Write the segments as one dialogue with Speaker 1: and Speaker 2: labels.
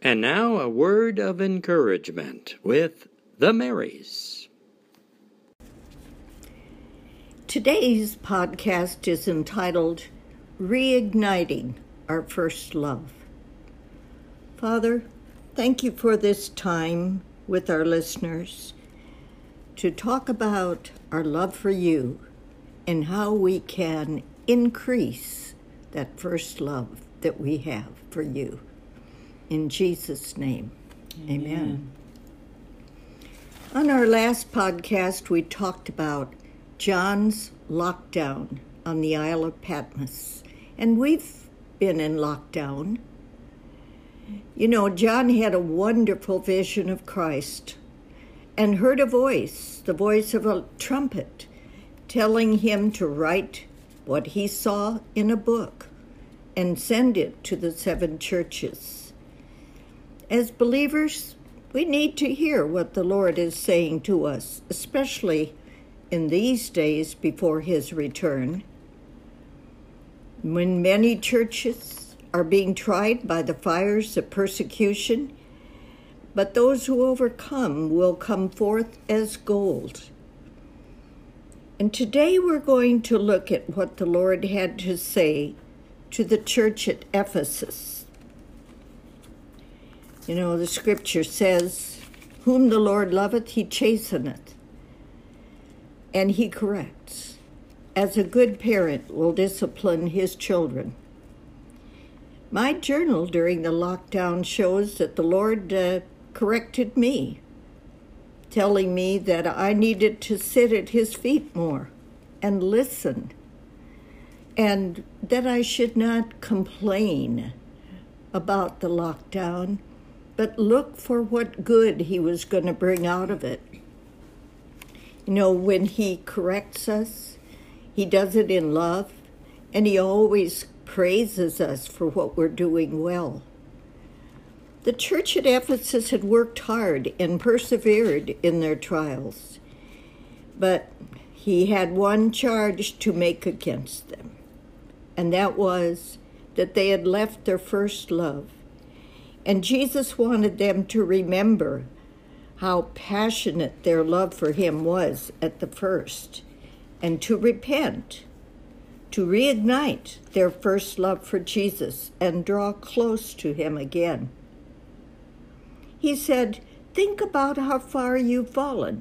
Speaker 1: And now a word of encouragement with the Marys.
Speaker 2: Today's podcast is entitled Reigniting Our First Love. Father, thank you for this time with our listeners to talk about our love for you and how we can increase that first love that we have for you. In Jesus' name, amen. amen. On our last podcast, we talked about John's lockdown on the Isle of Patmos, and we've been in lockdown. You know, John had a wonderful vision of Christ and heard a voice, the voice of a trumpet, telling him to write what he saw in a book and send it to the seven churches. As believers, we need to hear what the Lord is saying to us, especially in these days before His return. When many churches are being tried by the fires of persecution, but those who overcome will come forth as gold. And today we're going to look at what the Lord had to say to the church at Ephesus. You know, the scripture says, Whom the Lord loveth, he chasteneth, and he corrects, as a good parent will discipline his children. My journal during the lockdown shows that the Lord uh, corrected me, telling me that I needed to sit at his feet more and listen, and that I should not complain about the lockdown but look for what good he was going to bring out of it. You know, when he corrects us, he does it in love, and he always praises us for what we're doing well. The church at Ephesus had worked hard and persevered in their trials, but he had one charge to make against them, and that was that they had left their first love. And Jesus wanted them to remember how passionate their love for him was at the first and to repent, to reignite their first love for Jesus and draw close to him again. He said, Think about how far you've fallen.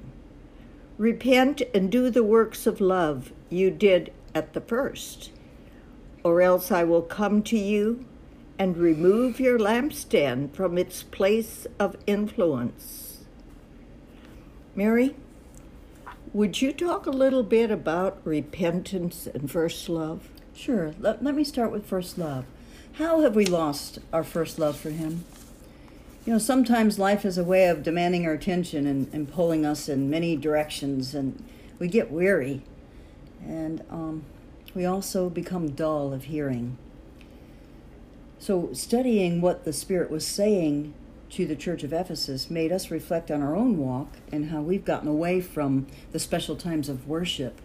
Speaker 2: Repent and do the works of love you did at the first, or else I will come to you and remove your lampstand from its place of influence. Mary, would you talk a little bit about repentance and first love?
Speaker 3: Sure. Let, let me start with first love. How have we lost our first love for Him? You know, sometimes life is a way of demanding our attention and, and pulling us in many directions, and we get weary. And um, we also become dull of hearing. So, studying what the Spirit was saying to the church of Ephesus made us reflect on our own walk and how we've gotten away from the special times of worship,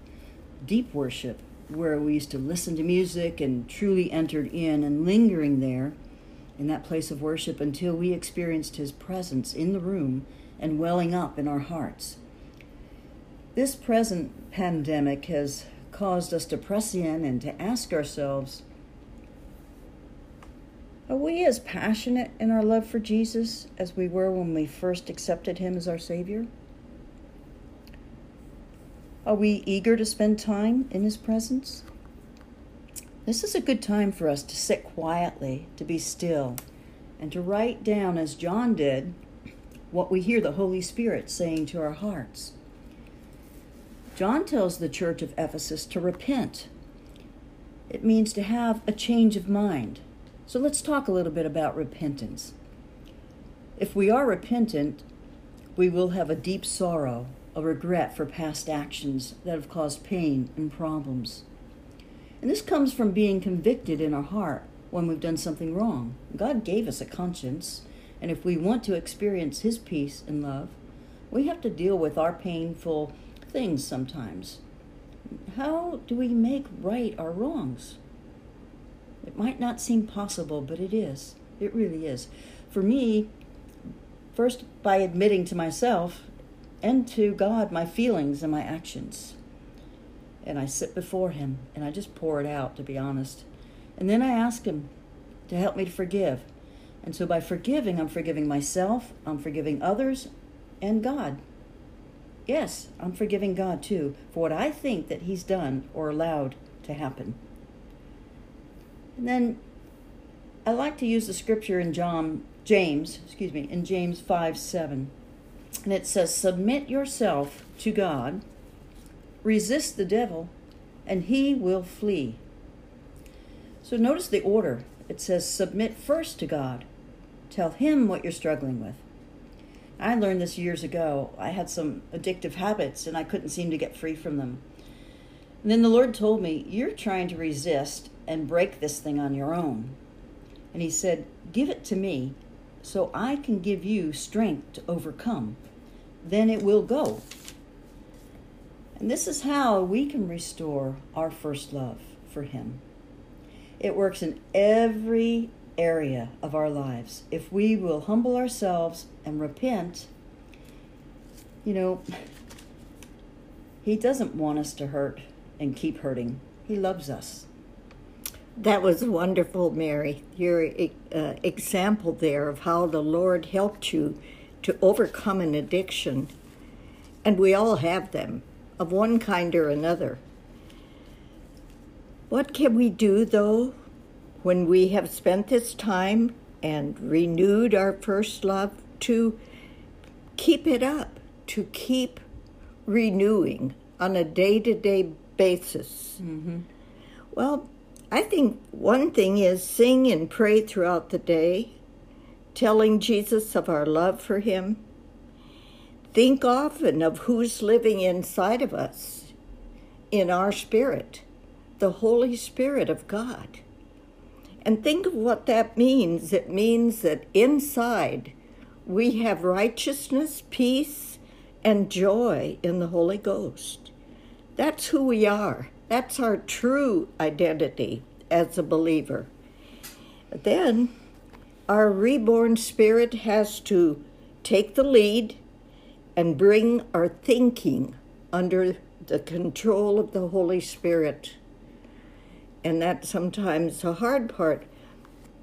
Speaker 3: deep worship, where we used to listen to music and truly entered in and lingering there in that place of worship until we experienced His presence in the room and welling up in our hearts. This present pandemic has caused us to press in and to ask ourselves are we as passionate in our love for Jesus as we were when we first accepted Him as our Savior? Are we eager to spend time in His presence? This is a good time for us to sit quietly, to be still, and to write down, as John did, what we hear the Holy Spirit saying to our hearts. John tells the church of Ephesus to repent. It means to have a change of mind so let's talk a little bit about repentance. If we are repentant, we will have a deep sorrow, a regret for past actions that have caused pain and problems. And this comes from being convicted in our heart when we've done something wrong. God gave us a conscience, and if we want to experience His peace and love, we have to deal with our painful things sometimes. How do we make right our wrongs? It might not seem possible, but it is. It really is. for me, first by admitting to myself and to God my feelings and my actions. And I sit before Him and I just pour it out, to be honest. And then I ask Him to help me to forgive. And so by forgiving, I'm forgiving myself, I'm forgiving others, and God. Yes, I'm forgiving God too for what I think that He's done or allowed to happen. And then I like to use the scripture in John James, excuse me, in James 5 7. And it says, Submit yourself to God, resist the devil, and he will flee. So notice the order. It says, Submit first to God, tell him what you're struggling with. I learned this years ago. I had some addictive habits and I couldn't seem to get free from them. And then the Lord told me, You're trying to resist and break this thing on your own. And He said, Give it to me so I can give you strength to overcome. Then it will go. And this is how we can restore our first love for Him. It works in every area of our lives. If we will humble ourselves and repent, you know, He doesn't want us to hurt and keep hurting. He loves us.
Speaker 2: That was wonderful, Mary. Your uh, example there of how the Lord helped you to overcome an addiction. And we all have them, of one kind or another. What can we do, though, when we have spent this time and renewed our first love to keep it up, to keep renewing on a day to day basis?
Speaker 3: Mm-hmm.
Speaker 2: Well, I think one thing is sing and pray throughout the day, telling Jesus of our love for him. Think often of who's living inside of us, in our spirit, the Holy Spirit of God. And think of what that means. It means that inside we have righteousness, peace, and joy in the Holy Ghost. That's who we are. That's our true identity as a believer. But then our reborn spirit has to take the lead and bring our thinking under the control of the Holy Spirit. And that's sometimes the hard part,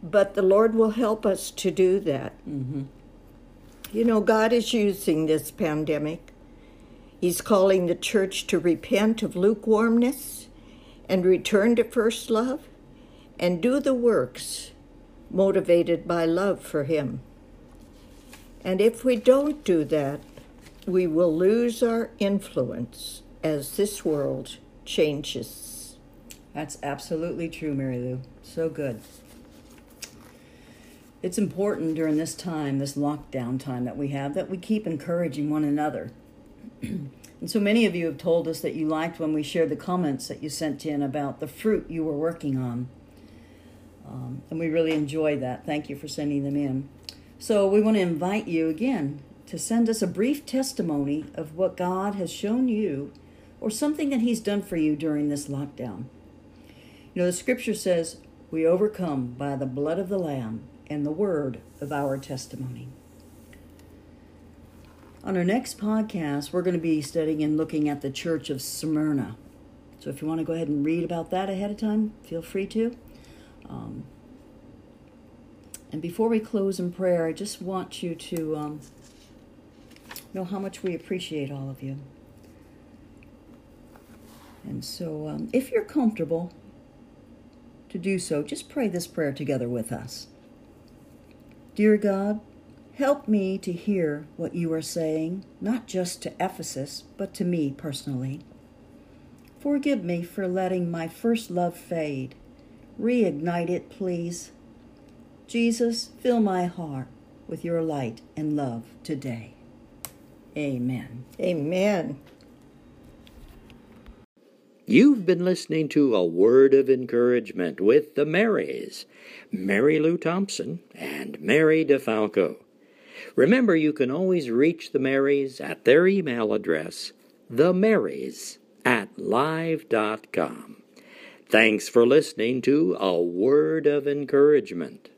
Speaker 2: but the Lord will help us to do that.
Speaker 3: Mm-hmm.
Speaker 2: You know, God is using this pandemic He's calling the church to repent of lukewarmness and return to first love and do the works motivated by love for Him. And if we don't do that, we will lose our influence as this world changes.
Speaker 3: That's absolutely true, Mary Lou. So good. It's important during this time, this lockdown time that we have, that we keep encouraging one another and so many of you have told us that you liked when we shared the comments that you sent in about the fruit you were working on. Um, and we really enjoyed that. Thank you for sending them in. So we want to invite you again to send us a brief testimony of what God has shown you or something that He's done for you during this lockdown. You know, the scripture says, We overcome by the blood of the Lamb and the word of our testimony. On our next podcast, we're going to be studying and looking at the Church of Smyrna. So if you want to go ahead and read about that ahead of time, feel free to. Um, and before we close in prayer, I just want you to um, know how much we appreciate all of you. And so, um, if you're comfortable to do so, just pray this prayer together with us. Dear God, Help me to hear what you are saying, not just to Ephesus, but to me personally. Forgive me for letting my first love fade. Reignite it, please. Jesus, fill my heart with your light and love today. Amen.
Speaker 2: Amen.
Speaker 1: You've been listening to A Word of Encouragement with the Marys, Mary Lou Thompson and Mary DeFalco. Remember, you can always reach the Marys at their email address, themarys at live.com. Thanks for listening to A Word of Encouragement.